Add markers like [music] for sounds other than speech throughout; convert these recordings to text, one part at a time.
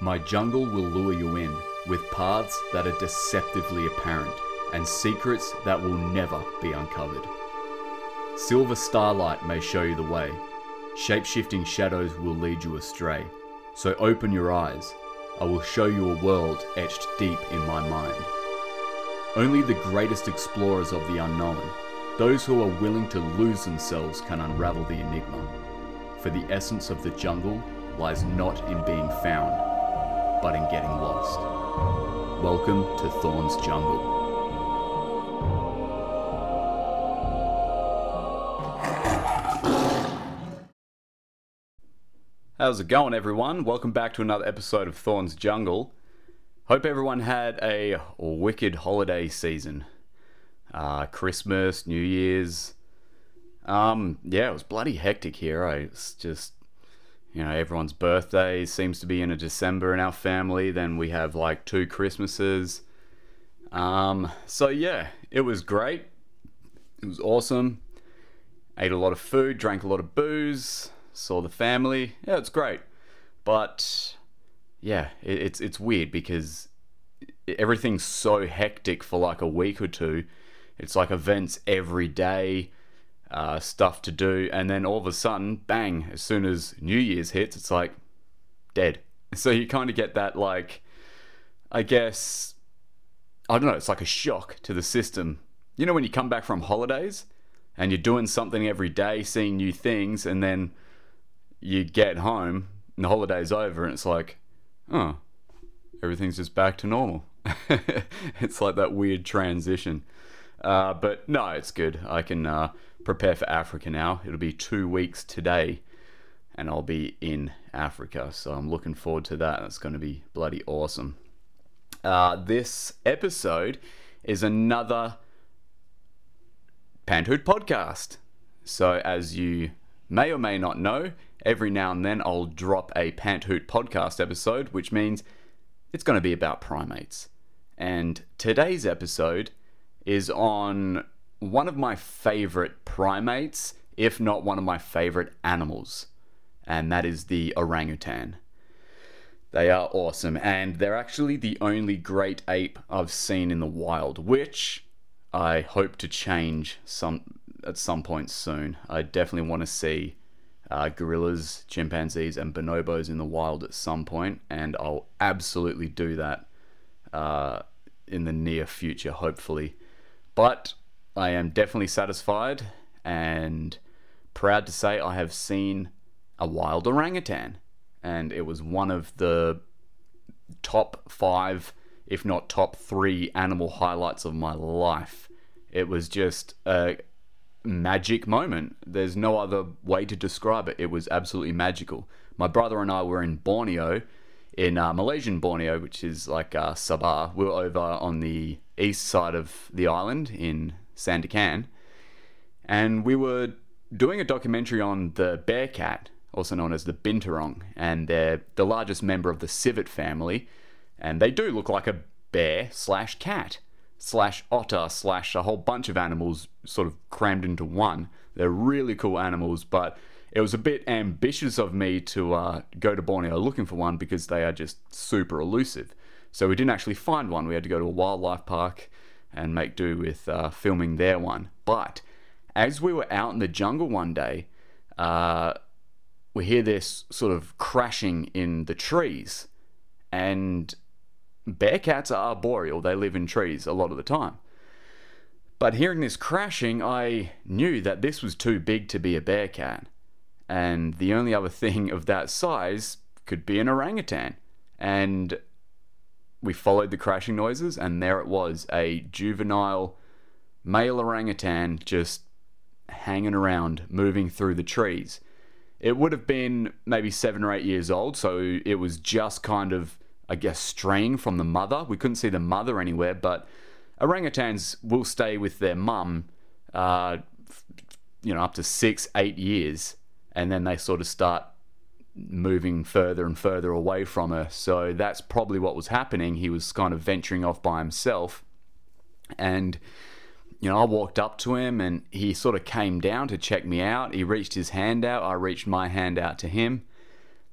My jungle will lure you in with paths that are deceptively apparent and secrets that will never be uncovered. Silver starlight may show you the way. Shape shifting shadows will lead you astray. So open your eyes. I will show you a world etched deep in my mind. Only the greatest explorers of the unknown, those who are willing to lose themselves, can unravel the enigma. For the essence of the jungle lies not in being found, but in getting lost. Welcome to Thorn's Jungle. How's it going, everyone? Welcome back to another episode of Thorn's Jungle. Hope everyone had a wicked holiday season. Uh, Christmas, New Year's. Um, yeah, it was bloody hectic here. I just, you know, everyone's birthday seems to be in a December in our family. Then we have like two Christmases. Um, so yeah, it was great. It was awesome. Ate a lot of food, drank a lot of booze saw the family. Yeah, it's great. But yeah, it, it's it's weird because everything's so hectic for like a week or two. It's like events every day, uh, stuff to do, and then all of a sudden, bang! As soon as New Year's hits, it's like dead. [laughs] So you kind of get that like, I guess, I don't know. It's like a shock to the system. You know when you come back from holidays and you're doing something every day, seeing new things, and then you get home and the holiday's over and it's like, oh, everything's just back to normal. [laughs] it's like that weird transition. Uh, but no, it's good. I can uh, prepare for Africa now. It'll be two weeks today, and I'll be in Africa. So I'm looking forward to that. That's going to be bloody awesome. Uh, this episode is another Panthoot podcast. So, as you may or may not know, every now and then I'll drop a Panthoot podcast episode, which means it's going to be about primates. And today's episode is on one of my favorite primates, if not one of my favorite animals, and that is the orangutan. They are awesome, and they're actually the only great ape I've seen in the wild, which I hope to change some at some point soon. I definitely want to see uh, gorillas, chimpanzees, and bonobos in the wild at some point, and I'll absolutely do that uh, in the near future, hopefully. But I am definitely satisfied and proud to say I have seen a wild orangutan, and it was one of the top five, if not top three, animal highlights of my life. It was just a magic moment. There's no other way to describe it. It was absolutely magical. My brother and I were in Borneo, in uh, Malaysian Borneo, which is like uh, Sabah. We were over on the east side of the island in Sandakan, and we were doing a documentary on the bear cat, also known as the binturong, and they're the largest member of the civet family, and they do look like a bear slash cat slash otter slash a whole bunch of animals sort of crammed into one. They're really cool animals, but it was a bit ambitious of me to uh, go to Borneo looking for one because they are just super elusive. So we didn't actually find one. We had to go to a wildlife park and make do with uh, filming their one. But as we were out in the jungle one day, uh, we hear this sort of crashing in the trees, and Bear cats are arboreal, they live in trees a lot of the time. But hearing this crashing, I knew that this was too big to be a bear cat. And the only other [laughs] thing of that size could be an orangutan. And we followed the crashing noises, and there it was a juvenile male orangutan just hanging around, moving through the trees. It would have been maybe seven or eight years old, so it was just kind of I guess, straying from the mother. We couldn't see the mother anywhere, but orangutans will stay with their mum, uh, you know, up to six, eight years, and then they sort of start moving further and further away from her. So that's probably what was happening. He was kind of venturing off by himself, and you know, I walked up to him and he sort of came down to check me out. He reached his hand out. I reached my hand out to him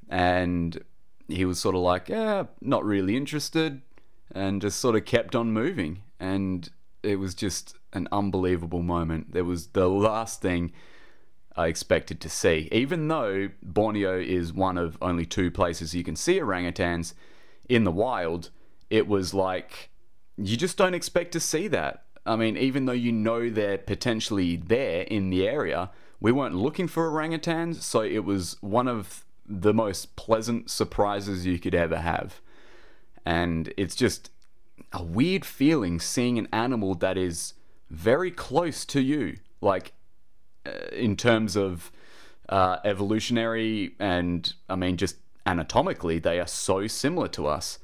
and he was sort of like, yeah, not really interested, and just sort of kept on moving. And it was just an unbelievable moment. There was the last thing I expected to see. Even though Borneo is one of only two places you can see orangutans in the wild, it was like you just don't expect to see that. I mean, even though you know they're potentially there in the area, we weren't looking for orangutans, so it was one of the most pleasant surprises you could ever have. And it's just a weird feeling seeing an animal that is very close to you, like in terms of uh, evolutionary and I mean just anatomically, they are so similar to us.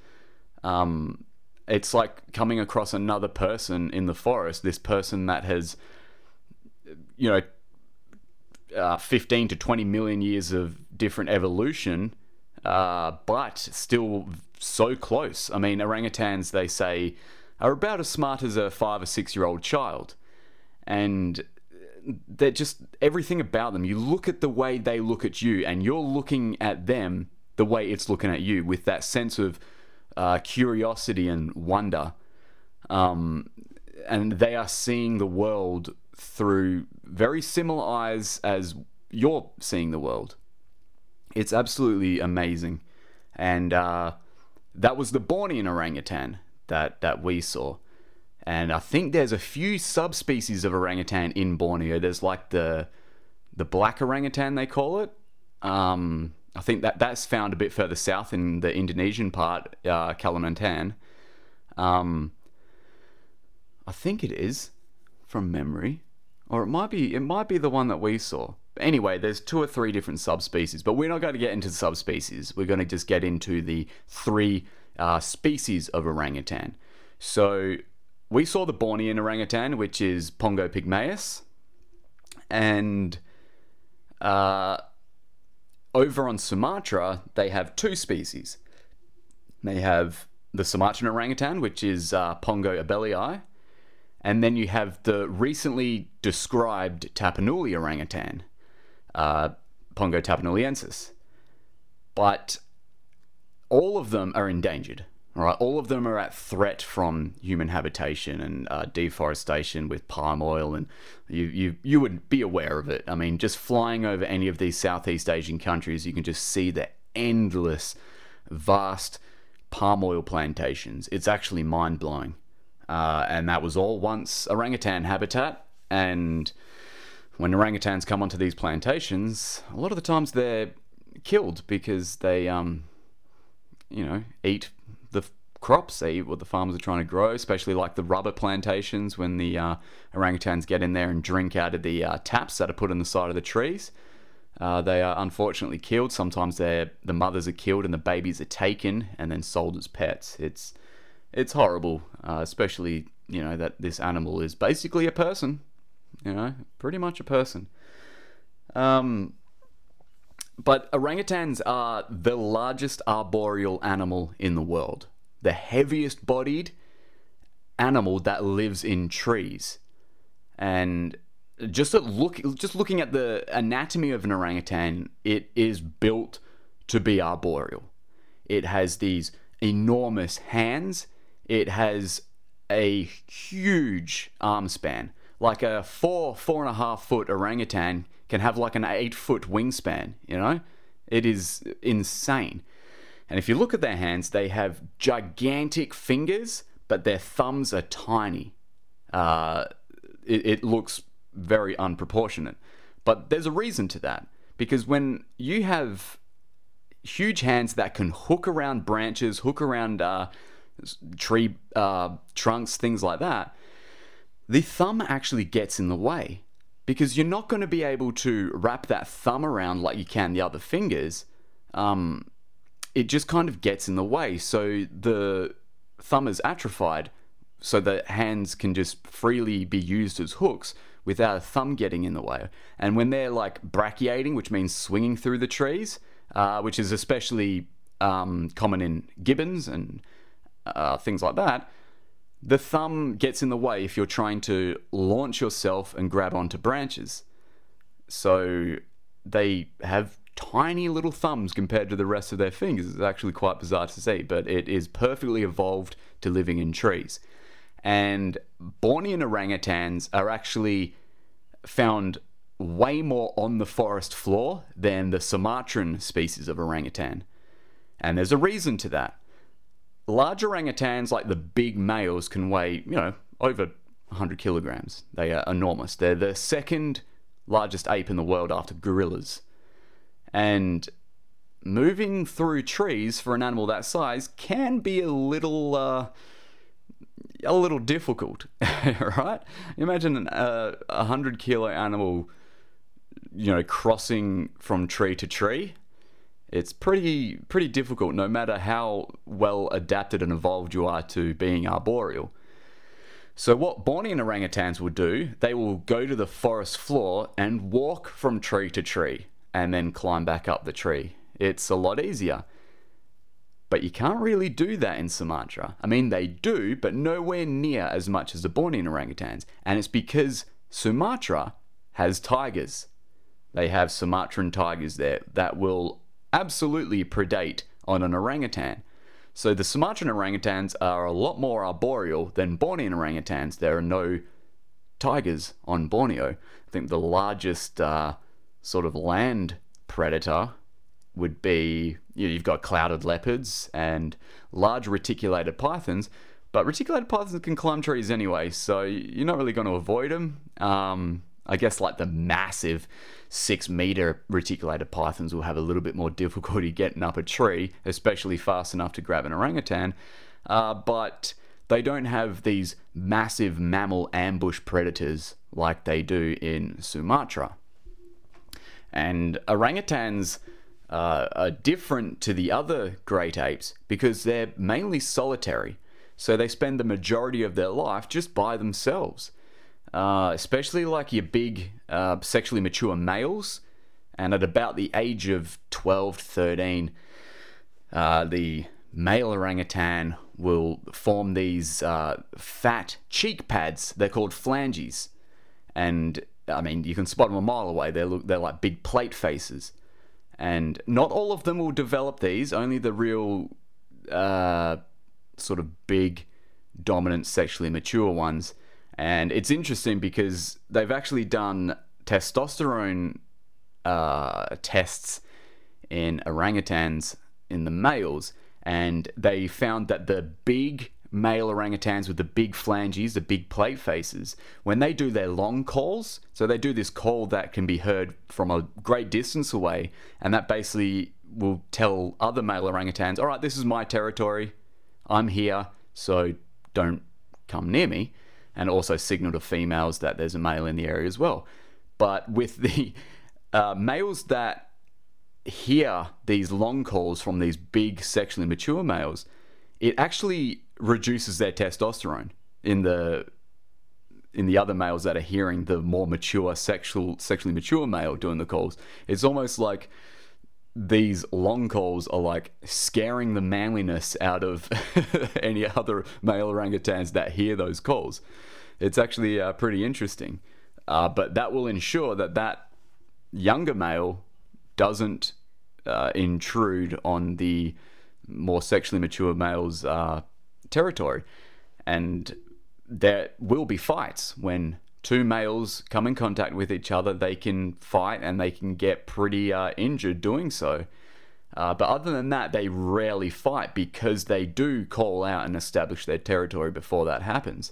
Um, it's like coming across another person in the forest. This person that has, you know, uh, 15 to 20 million years of different evolution, uh, but still so close. I mean, orangutans, they say, are about as smart as a five or six year old child. And they're just everything about them. You look at the way they look at you, and you're looking at them the way it's looking at you with that sense of uh, curiosity and wonder. Um, and they are seeing the world through very similar eyes as you're seeing the world. It's absolutely amazing. And uh, that was the Bornean orangutan that, that we saw. And I think there's a few subspecies of orangutan in Borneo. There's like the the black orangutan they call it. Um, I think that that's found a bit further south in the Indonesian part, uh, Kalimantan. Um, I think it is from memory, or it might be it might be the one that we saw. Anyway, there's two or three different subspecies, but we're not going to get into subspecies. We're going to just get into the three uh, species of orangutan. So we saw the Bornean orangutan, which is Pongo pygmaeus, and uh, over on Sumatra, they have two species. They have the Sumatran orangutan, which is uh, Pongo abelii, and then you have the recently described Tapanuli orangutan, uh, Pongo tapanuliensis. But all of them are endangered. Right, all of them are at threat from human habitation and uh, deforestation with palm oil, and you, you you would be aware of it. I mean, just flying over any of these Southeast Asian countries, you can just see the endless, vast palm oil plantations. It's actually mind blowing, uh, and that was all once orangutan habitat. And when orangutans come onto these plantations, a lot of the times they're killed because they um, you know eat crops they eat what the farmers are trying to grow, especially like the rubber plantations when the uh, orangutans get in there and drink out of the uh, taps that are put in the side of the trees. Uh, they are unfortunately killed. Sometimes the mothers are killed and the babies are taken and then sold as pets. It's it's horrible, uh, especially you know that this animal is basically a person. You know, pretty much a person. Um, but orangutans are the largest arboreal animal in the world, the heaviest bodied animal that lives in trees. And just look just looking at the anatomy of an orangutan, it is built to be arboreal. It has these enormous hands. It has a huge arm span. Like a four, four and a half foot orangutan can have like an eight foot wingspan, you know? It is insane. And if you look at their hands, they have gigantic fingers, but their thumbs are tiny. Uh, it, it looks very unproportionate. But there's a reason to that. Because when you have huge hands that can hook around branches, hook around uh, tree uh, trunks, things like that, the thumb actually gets in the way because you're not going to be able to wrap that thumb around like you can the other fingers. Um, it just kind of gets in the way. So the thumb is atrophied, so the hands can just freely be used as hooks without a thumb getting in the way. And when they're like brachiating, which means swinging through the trees, uh, which is especially um, common in gibbons and uh, things like that, the thumb gets in the way if you're trying to launch yourself and grab onto branches. So they have tiny little thumbs compared to the rest of their fingers. It's actually quite bizarre to see, but it is perfectly evolved to living in trees. And Bornean orangutans are actually found way more on the forest floor than the Sumatran species of orangutan. And there's a reason to that. Large orangutans, like the big males, can weigh, you know, over 100 kilograms. They are enormous. They're the second largest ape in the world after gorillas. And moving through trees for an animal that size can be a little uh, a little difficult, [laughs] right? Imagine a, a hundred kilo animal, you know, crossing from tree to tree. It's pretty pretty difficult, no matter how well adapted and evolved you are to being arboreal. So what Bornean orangutans will do, they will go to the forest floor and walk from tree to tree and then climb back up the tree. It's a lot easier. But you can't really do that in Sumatra. I mean, they do, but nowhere near as much as the Bornean orangutans. And it's because Sumatra has tigers. They have Sumatran tigers there that will absolutely predate on an orangutan. So the Sumatran orangutans are a lot more arboreal than Bornean orangutans. There are no tigers on Borneo. I think the largest uh, sort of land predator would be you know, you've got clouded leopards and large reticulated pythons, but reticulated pythons can climb trees anyway, so you're not really going to avoid them. Um, I guess like the massive six meter reticulated pythons will have a little bit more [laughs] difficulty getting up a tree, especially fast enough to grab an orangutan. Uh, but they don't have these massive mammal ambush predators like they do in Sumatra. And orangutans uh, are different to the other great apes because they're mainly solitary. So they spend the majority of their life just by themselves. Uh, especially like your big uh, sexually mature males. And at about the age of 12 to 13, uh, the male orangutan will form these uh, fat cheek pads. They're called flanges. And I mean, you can spot them a mile away. They're, they're like big plate faces. And not all of them will develop these, only the real uh, sort of big, dominant, sexually mature ones. And it's interesting because they've actually done testosterone uh, tests in orangutans in the males, and they found that the big male orangutans with the big flanges, the big plate faces, when they do their long calls, so they do this call that can be heard from a great distance away, and that basically will tell other male orangutans, all right, this is my territory, I'm here, so don't come near me. And also signal to females that there's a male in the area as well. But with the [laughs] uh, males that hear these long calls from these big sexually mature males, it actually reduces their testosterone in the in the other males that are hearing the more mature sexual sexually mature male doing the calls. It's almost like these long calls are like scaring the manliness out of [laughs] any other male orangutans that hear those calls. It's actually uh, pretty interesting. Uh, but that will ensure that that younger male doesn't uh, intrude on the more sexually mature male's uh, territory. And there will be fights when two males come in contact with each other, they can fight and they can get pretty uh, injured doing so. Uh, but other than that, they rarely fight because they do call out and establish their territory before that happens.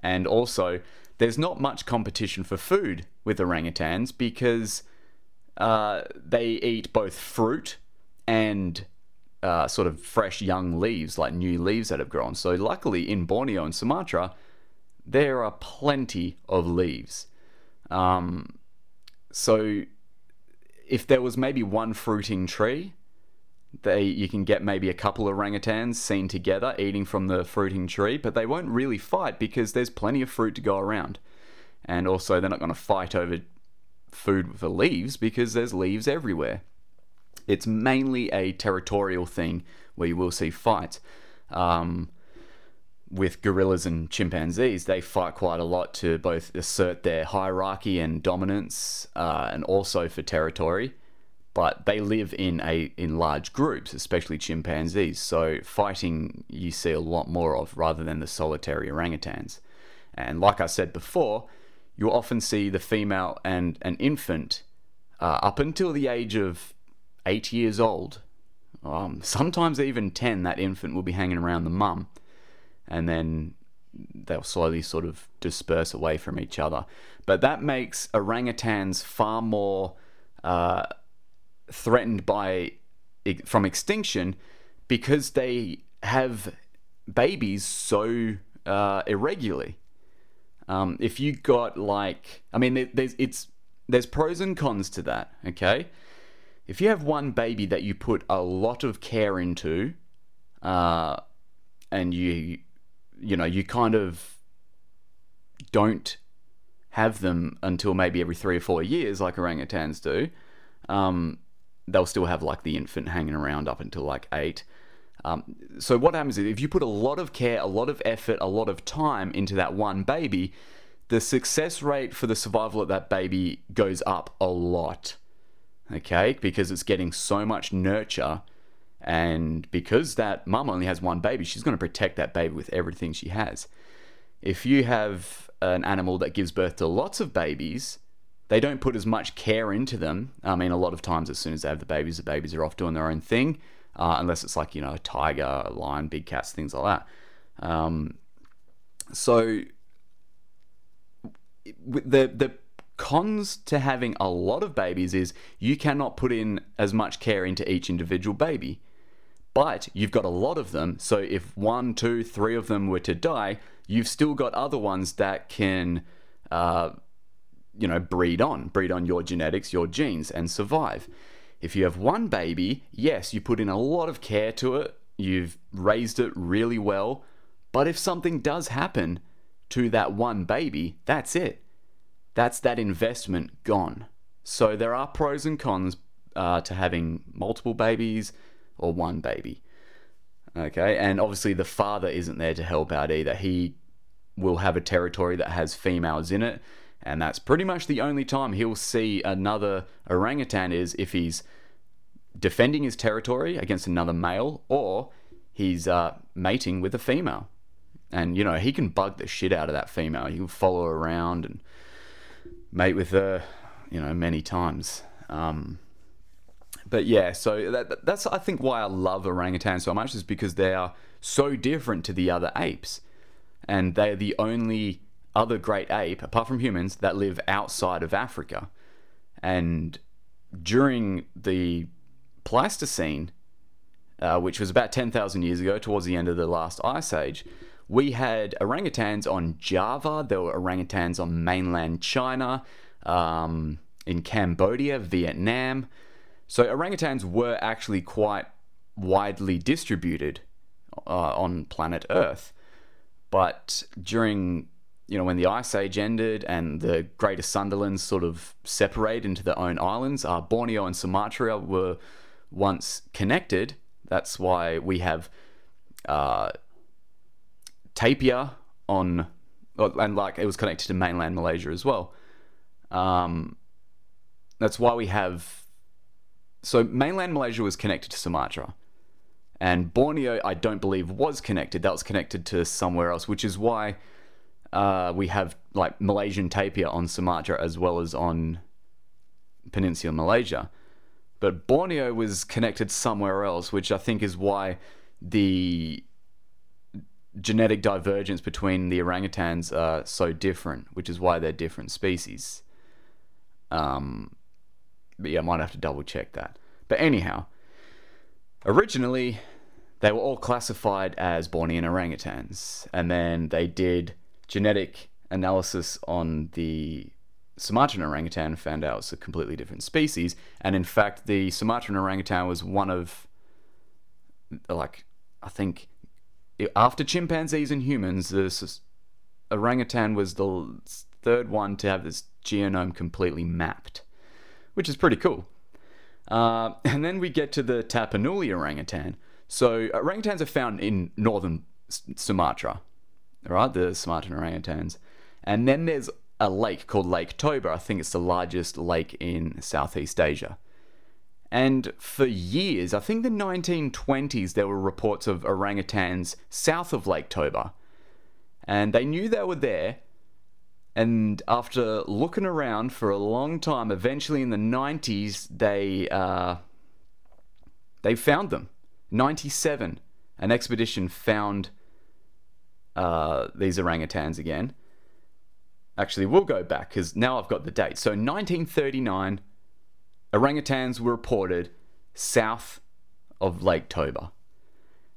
And also, there's not much competition for food with orangutans because uh, they eat both fruit and uh, sort of fresh young leaves, like new leaves that have grown. So, luckily, in Borneo and Sumatra, there are plenty of leaves. Um, so if there was maybe one fruiting tree, they you can get maybe a couple of orangutans seen together eating from the fruiting tree, but they won't really fight because there's plenty of fruit to go around. And also they're not going to fight over food for leaves because there's leaves everywhere. It's mainly a territorial thing where you will see fights. Um, with gorillas and chimpanzees, they fight quite a lot to both assert their hierarchy and dominance, uh, and also for territory. but they live in a in large groups, especially chimpanzees. So fighting you see a lot more of rather than the solitary orangutans. And like I said before, you'll often see the female and an infant uh, up until the age of eight years old. Um, sometimes even 10, that infant will be hanging around the mum. And then they'll slowly sort of disperse away from each other. But that makes orangutans far more uh, threatened by from extinction because they have babies so uh, irregularly. Um, if you got like, I mean, there's it's there's pros and cons to that. Okay, if you have one baby that you put a lot of care into, uh, and you you know you kind of don't have them until maybe every three or four years, like orangutans do. Um, they'll still have like the infant hanging around up until like eight. Um, so what happens is if you put a lot of care, a lot of effort, a lot of time into that one baby, the success rate for the survival of that baby goes up a lot. Okay, because it's getting so much nurture, and because that mum only has one baby, she's going to protect that baby with everything she has. If you have an animal that gives birth to lots of babies, they don't put as much care into them. I mean, a lot of times, as soon as they have the babies, the babies are off doing their own thing, uh, unless it's like, you know, a tiger, a lion, big cats, things like that. Um, so, the, the cons to having a lot of babies is you cannot put in as much care into each individual baby. But you've got a lot of them, so if one, two, three of them were to die, you've still got other ones that can uh, you know, breed on, breed on your genetics, your genes, and survive. If you have one baby, yes, you put in a lot of care to it, you've raised it really well, but if something does happen to that one baby, that's it. That's that investment gone. So there are pros and cons uh, to having multiple babies or one baby. Okay, and obviously the father isn't there to help out either. He will have a territory that has females in it and that's pretty much the only time he'll see another orangutan is if he's defending his territory against another male or he's uh, mating with a female. And, you know, he can bug the shit out of that female. He'll follow around and mate with her, you know, many times. Um, but yeah, so that, that's, I think, why I love orangutans so much is because they are so different to the other apes. And they're the only other great ape, apart from humans, that live outside of Africa. And during the Pleistocene, uh, which was about 10,000 years ago, towards the end of the last ice age, we had orangutans on Java, there were orangutans on mainland China, um, in Cambodia, Vietnam. So orangutans were actually quite widely distributed uh, on planet Earth. But during you know, when the Ice Age ended and the Greater Sunderlands sort of separated into their own islands, uh, Borneo and Sumatra were once connected. That's why we have uh, tapir on, and like it was connected to mainland Malaysia as well. Um, that's why we have. So mainland Malaysia was connected to Sumatra. And Borneo, I don't believe, was connected. That was connected to somewhere else, which is why uh, we have like Malaysian tapir on Sumatra as well as on Peninsula Malaysia. But Borneo was connected somewhere else, which I think is why the genetic divergence between the orangutans are so different, which is why they're different species. Um, but yeah, I might have to double check that. But anyhow, originally they were all classified as Bornean orangutans, and then they did genetic analysis on the Sumatran orangutan found out it's a completely different species. And in fact, the Sumatran orangutan was one of, like, I think, after chimpanzees and humans, the orangutan was the third one to have this genome completely mapped, which is pretty cool. Uh, [laughs] and then we get to the Tapanuli orangutan. So orangutans are found in northern Sumatra, right? The Sumatran orangutans. And then there's a lake called Lake Toba. I think it's the largest lake in Southeast Asia. And for years, I think the 1920s, there were reports of orangutans south of Lake Toba. And they knew they were there. And after looking around for a long time, eventually in the 90s, they, uh, they found them. 97, an expedition found uh, these orangutans again. Actually, we'll go back because now I've got the date. So, 1939, orangutans were reported south of Lake Toba.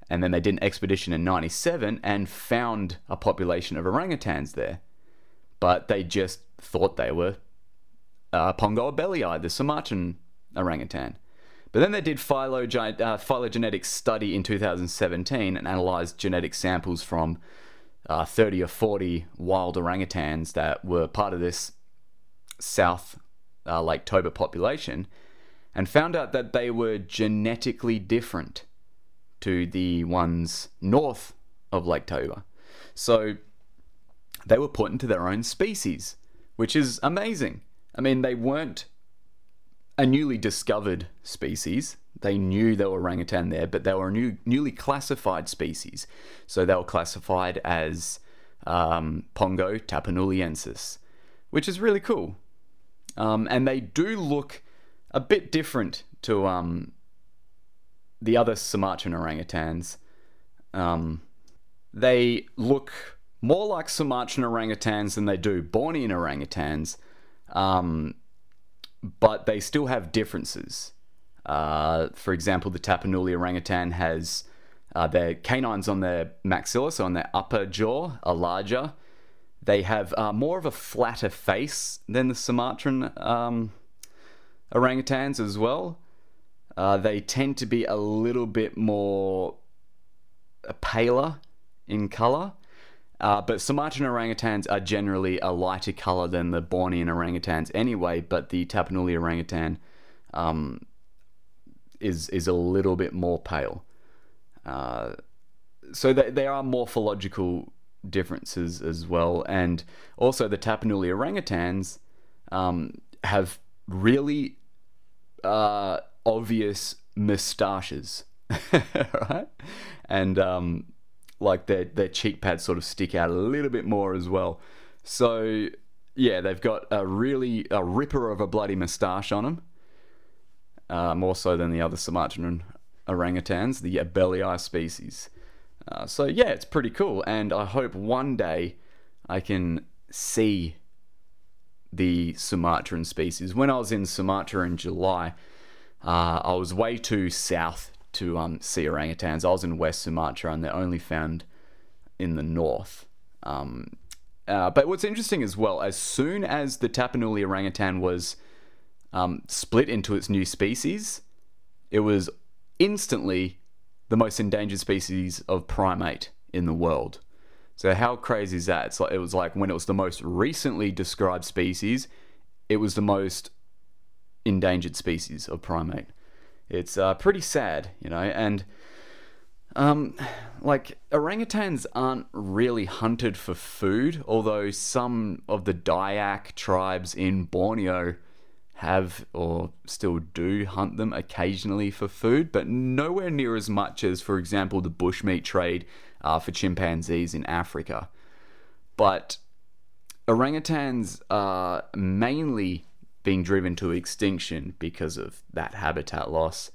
And then they did an expedition in 97 and found a population of orangutans there. But they just thought they were uh, Pongoa the Sumatran orangutan. But then they did phylogen- uh, phylogenetic study in 2017 and analyzed genetic samples from uh, 30 or 40 wild orangutans that were part of this South uh, Lake Toba population and found out that they were genetically different to the ones north of Lake Toba. So they were put into their own species, which is amazing. I mean, they weren't a newly discovered species. They knew there were orangutan there, but they were a new, newly classified species. So they were classified as um, Pongo tapanuliensis, which is really cool. Um, and they do look a bit different to um, the other Sumatran orangutans. Um, they look more like Sumatran orangutans than they do Bornean orangutans. Um, but they still have differences. Uh, for example, the Tapanuli orangutan has uh, their canines on their maxilla, so on their upper jaw, are larger. They have uh, more of a flatter face than the Sumatran um, orangutans as well. Uh, they tend to be a little bit more uh, paler in color. Uh, but Sumatran orangutans are generally a lighter color than the Bornean orangutans anyway, but the Tapanuli orangutan um, is, is a little bit more pale. Uh, so th- there are morphological differences as well. And also, the Tapanuli orangutans um, have really uh, obvious moustaches, [laughs] right? And um, like their their cheek pads sort of stick out a little bit more as well. So yeah, they've got a really a ripper of a bloody moustache on them, uh, more so than the other Sumatran orangutans, the Abelii species. Uh, so yeah, it's pretty cool, and I hope one day I can see the Sumatran species. When I was in Sumatra in July, uh, I was way too south to um, see orangutans. I was in West Sumatra and they're only found in the north. Um, uh, but what's interesting as well, as soon as the Tapanuli orangutan was um, split into its new species, it was instantly the most endangered species of primate in the world. So how crazy is that? It's like it was like when it was the most recently described species, it was the most endangered species of primate. It's uh, pretty sad, you know, and um, like orangutans aren't really hunted for food, although some of the Dayak tribes in Borneo have or still do hunt them occasionally for food, but nowhere near as much as, for example, the bushmeat trade uh, for chimpanzees in Africa. But orangutans are mainly being driven to extinction because of that habitat loss.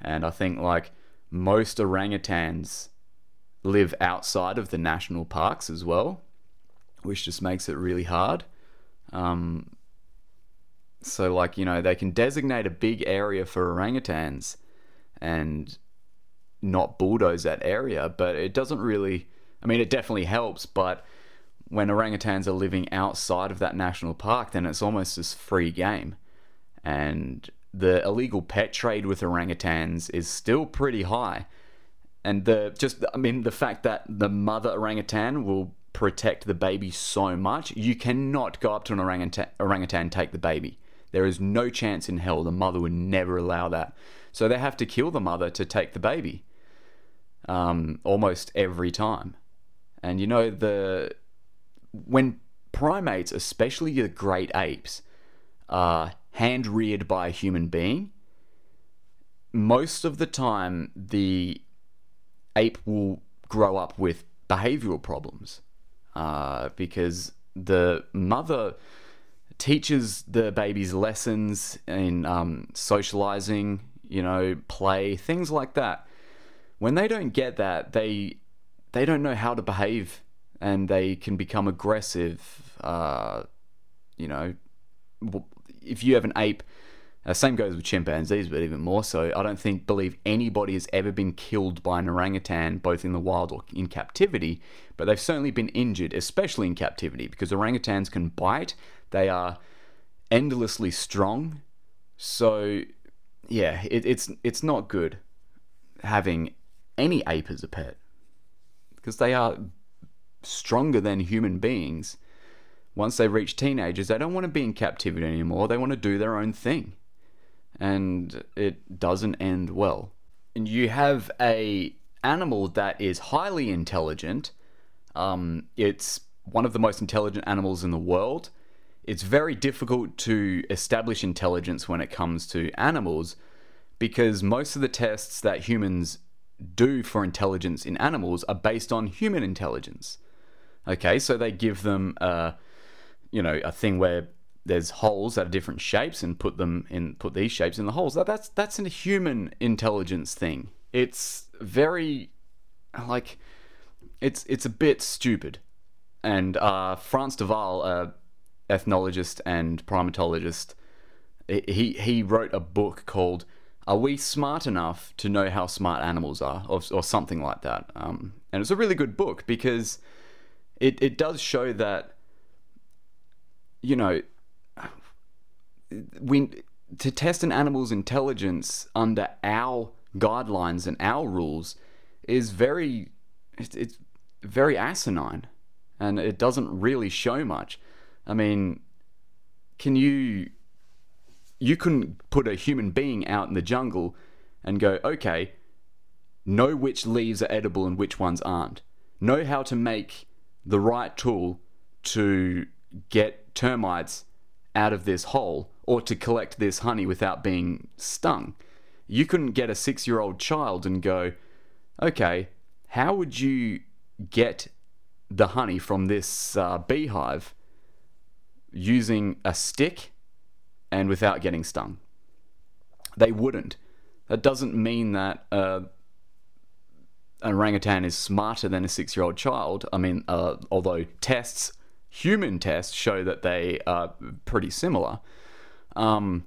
And I think like most orangutans live outside of the national parks as well, which just makes it really hard. Um, so, like, you know, they can designate a big area for orangutans and not bulldoze that area, but it doesn't really, I mean, it definitely helps, but when orangutans are living outside of that national park, then it's almost just free game. And the illegal pet trade with orangutans is still pretty high. And the just I mean the fact that the mother orangutan will protect the baby so much, you cannot go up to an orangutan, orangutan and take the baby. There is no chance in hell the mother would never allow that. So they have to kill the mother to take the baby. Um, almost every time. And you know the when primates, especially the great apes, are hand reared by a human being, most of the time the ape will grow up with behavioral problems uh, because the mother teaches the babies lessons in um, socializing, you know, play, things like that. When they don't get that, they they don't know how to behave, and they can become aggressive. Uh, you know, if you have an ape uh, same goes with chimpanzees, but even more so. I don't think believe anybody has ever been killed by an orangutan, both in the wild or in captivity. But they've certainly been injured, especially in captivity, because orangutans can bite. They are endlessly strong. So, yeah, it, it's it's not good having any ape as a pet because they are stronger than human beings. Once they reach teenagers, they don't want to be in captivity anymore. They want to do their own thing and it doesn't end well. And you have a animal that is highly intelligent. Um, it's one of the most intelligent animals in the world. It's very difficult to establish intelligence when it comes to animals because most of the tests that humans do for intelligence in animals are based on human intelligence. Okay, so they give them a, you know, a thing where there's holes that are different shapes and put them in put these shapes in the holes. That, that's that's a human intelligence thing. It's very like it's it's a bit stupid. And uh, Frans de Waal, a ethnologist and primatologist, he he wrote a book called "Are We Smart Enough to Know How Smart Animals Are?" or, or something like that. Um, and it's a really good book because it it does show that you know we to test an animal's intelligence under our guidelines and our rules is very it's, it's very asinine and it doesn't really show much. I mean can you you couldn't put a human being out in the jungle and go okay know which leaves are edible and which ones aren't. Know how to make the right tool to get termites out of this hole or to collect this honey without being stung. You couldn't get a six year old child and go, okay, how would you get the honey from this uh, beehive using a stick and without getting stung? They wouldn't. That doesn't mean that uh, an orangutan is smarter than a six year old child. I mean, uh, although tests, human tests, show that they are pretty similar. Um,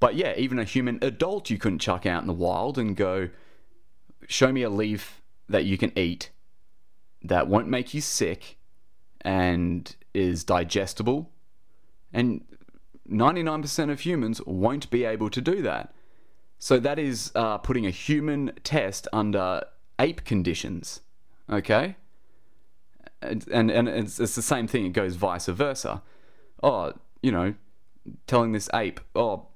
but yeah, even a human adult you couldn't chuck out in the wild and go, show me a leaf that you can eat that won't make you sick and is digestible. And 99% of humans won't be able to do that. So that is uh, putting a human test under ape conditions. Okay? And, and, and it's, it's the same thing, it goes vice versa. Oh, you know, telling this ape, oh,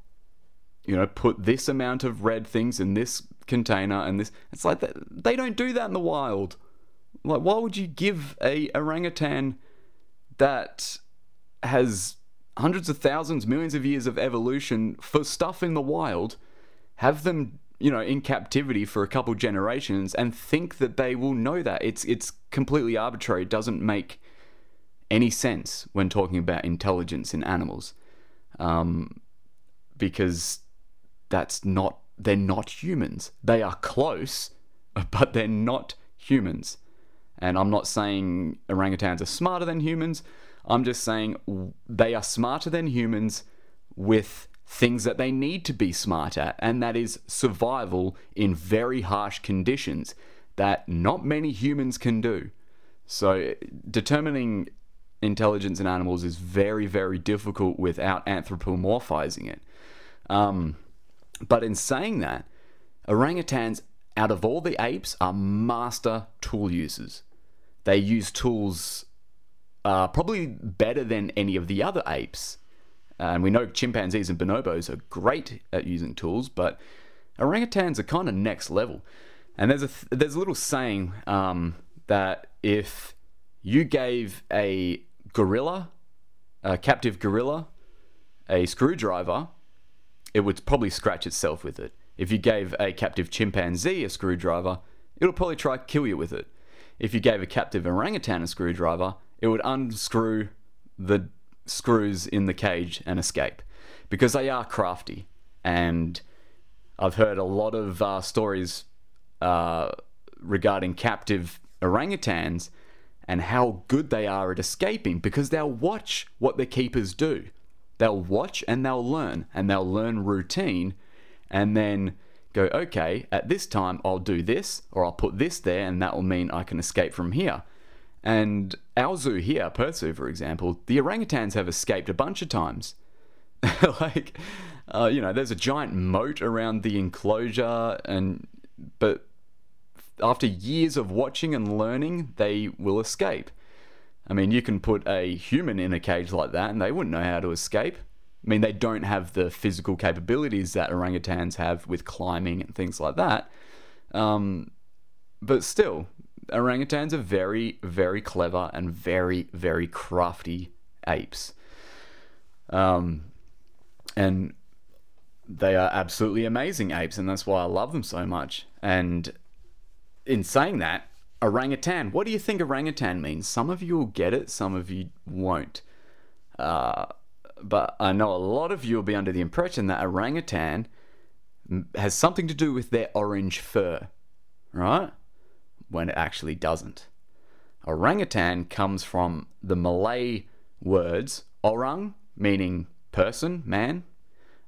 you know, put this amount of red things in this container and this. It's like that. They don't do that in the wild. Like, why would you give a orangutan that has hundreds of thousands, millions of years of evolution for stuff in the wild, have them, you know, in captivity for a couple generations and think that they will know that? It's it's completely arbitrary. It doesn't make any sense when talking about intelligence in animals um, because that's not they're not humans. They are close, [laughs] but they're not humans. And I'm not saying orangutans are smarter than humans. I'm just saying they are smarter than humans with things that they need to be smart at, and that is survival in very harsh conditions that not many humans can do. So, determining intelligence in animals is very, very difficult without anthropomorphizing it. Um, but in saying that, orangutans, out of all the apes, are master tool users. They use tools uh, probably better than any of the other apes. And we know chimpanzees and bonobos are great at using tools, but orangutans are kind of next level. And there's a th- there's a little saying um, that if you gave a gorilla, a captive gorilla, a screwdriver, it would probably scratch itself with it. If you gave a captive chimpanzee a screwdriver, it'll probably try to kill you with it. If you gave a captive orangutan a screwdriver, it would unscrew the screws in the cage and escape because they are crafty. And I've heard a lot of uh, stories uh, regarding captive orangutans and how good they are at escaping because they'll watch what the keepers do. They'll watch and they'll learn, and they'll learn routine, and then go, okay, at this time I'll do this, or I'll put this there, and that will mean I can escape from here. And our zoo here, Perth Zoo, for example, the orangutans have escaped a bunch of times. [laughs] like, uh, you know, there's a giant moat around the enclosure, and but after years of watching and learning, they will escape. I mean, you can put a human in a cage like that and they wouldn't know how to escape. I mean, they don't have the physical capabilities that orangutans have with climbing and things like that. Um, but still, orangutans are very, very clever and very, very crafty apes. Um, and they are absolutely amazing apes, and that's why I love them so much. And in saying that, orangutan. What do you think orangutan means? Some of you will get it, some of you won't. Uh, but I know a lot of you will be under the impression that orangutan has something to do with their orange fur, right? When it actually doesn't. Orangutan comes from the Malay words orang, meaning person, man,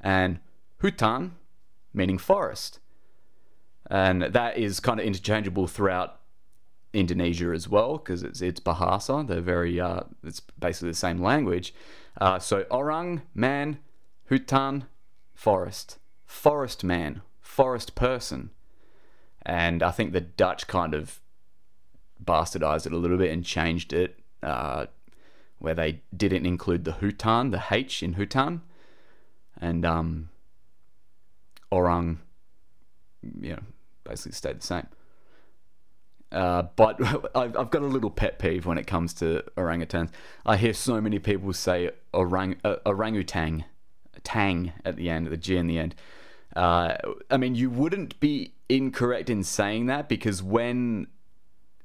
and hutan, meaning forest. And that is kind of interchangeable throughout Indonesia as well because it's it's Bahasa. They're very uh, it's basically the same language. Uh, so orang man, hutan forest, forest man, forest person, and I think the Dutch kind of bastardized it a little bit and changed it uh, where they didn't include the hutan, the H in hutan, and um, orang, you know, basically stayed the same. Uh, but [laughs] I've, I've got a little pet peeve when it comes to orangutans. I hear so many people say orang uh, orangutan, tang at the end, the G in the end. Uh, I mean, you wouldn't be incorrect in saying that because when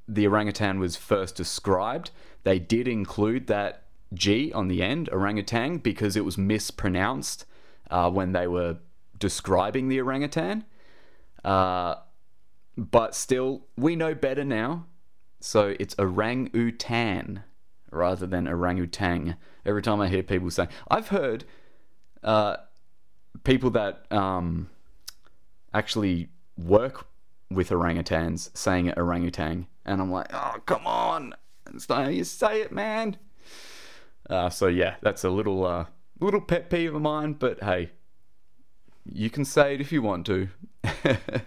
the orangutan was first described, they did include that G on the end, orangutan, because it was mispronounced uh, when they were describing the orangutan. Uh, but still, we know better now. So it's orangutan rather than orangutan. Every time I hear people say, I've heard uh, people that um, actually work with orangutans saying it orangutan, and I'm like, oh come on, it's not how you say it, man. Uh, so yeah, that's a little uh, little pet peeve of mine, but hey, you can say it if you want to. [laughs]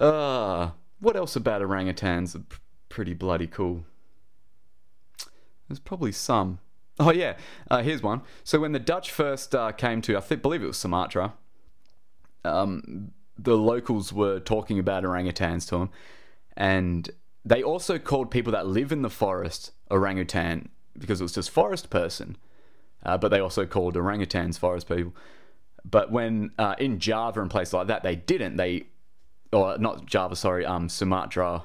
Uh, what else about orangutans are pretty bloody cool? There's probably some. Oh yeah, uh, here's one. So when the Dutch first uh, came to, I think, believe it was Sumatra, um, the locals were talking about orangutans to them, and they also called people that live in the forest orangutan because it was just forest person. Uh, but they also called orangutans forest people. But when uh, in Java and places like that, they didn't. They or not Java, sorry, um, Sumatra,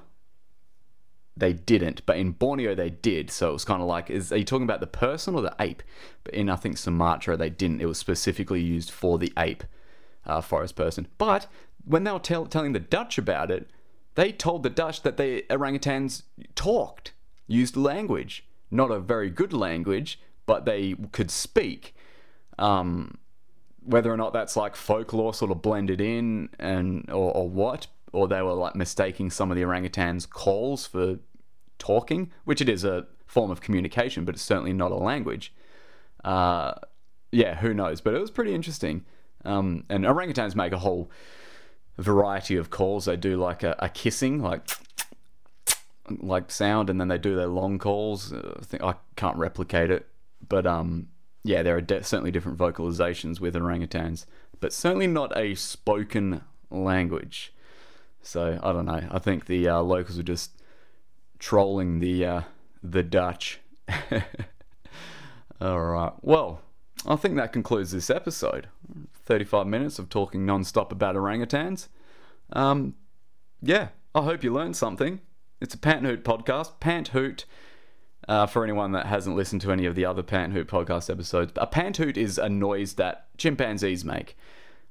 they didn't, but in Borneo they did. So it was kind of like, is are you talking about the person or the ape? But in I think Sumatra they didn't. It was specifically used for the ape, uh, forest person. But when they were tell, telling the Dutch about it, they told the Dutch that the orangutans talked, used language, not a very good language, but they could speak. Um, whether or not that's like folklore sort of blended in and or, or what or they were like mistaking some of the orangutans calls for talking which it is a form of communication but it's certainly not a language. Uh, yeah who knows? But it was pretty interesting. Um, and orangutans make a whole variety of calls. They do like a, a kissing like like sound and then they do their long calls. Uh, I think I can't replicate it but um yeah, there are de- certainly different vocalizations with orangutans, but certainly not a spoken language. So I don't know. I think the uh, locals are just trolling the uh, the Dutch. [laughs] All right. Well, I think that concludes this episode. 35 minutes of talking non stop about orangutans. Um, yeah, I hope you learned something. It's a Pant Hoot podcast. Pant Hoot, uh, for anyone that hasn't listened to any of the other Pant Hoot podcast episodes, a pant hoot is a noise that chimpanzees make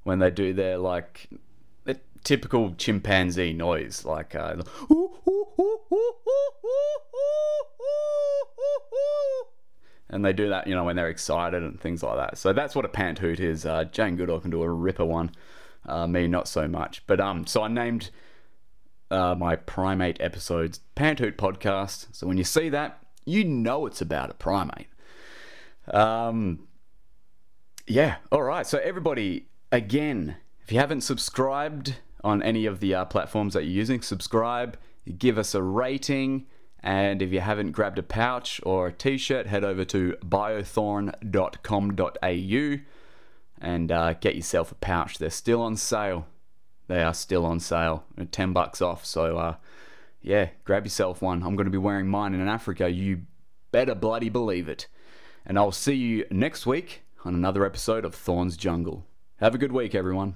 when they do their like the typical chimpanzee noise, like uh, and they do that, you know, when they're excited and things like that. So that's what a pant hoot is. Uh, Jane Goodall can do a ripper one. Uh, me, not so much. But um, so I named uh, my primate episodes Pant Hoot podcast. So when you see that, you know it's about a primate. Um, yeah. All right. So everybody, again, if you haven't subscribed on any of the uh, platforms that you're using, subscribe. Give us a rating. And if you haven't grabbed a pouch or a t shirt, head over to biothorn.com.au and uh, get yourself a pouch. They're still on sale. They are still on sale, 10 bucks off. So, uh, yeah, grab yourself one. I'm going to be wearing mine in Africa. You better bloody believe it. And I'll see you next week on another episode of Thorn's Jungle. Have a good week, everyone.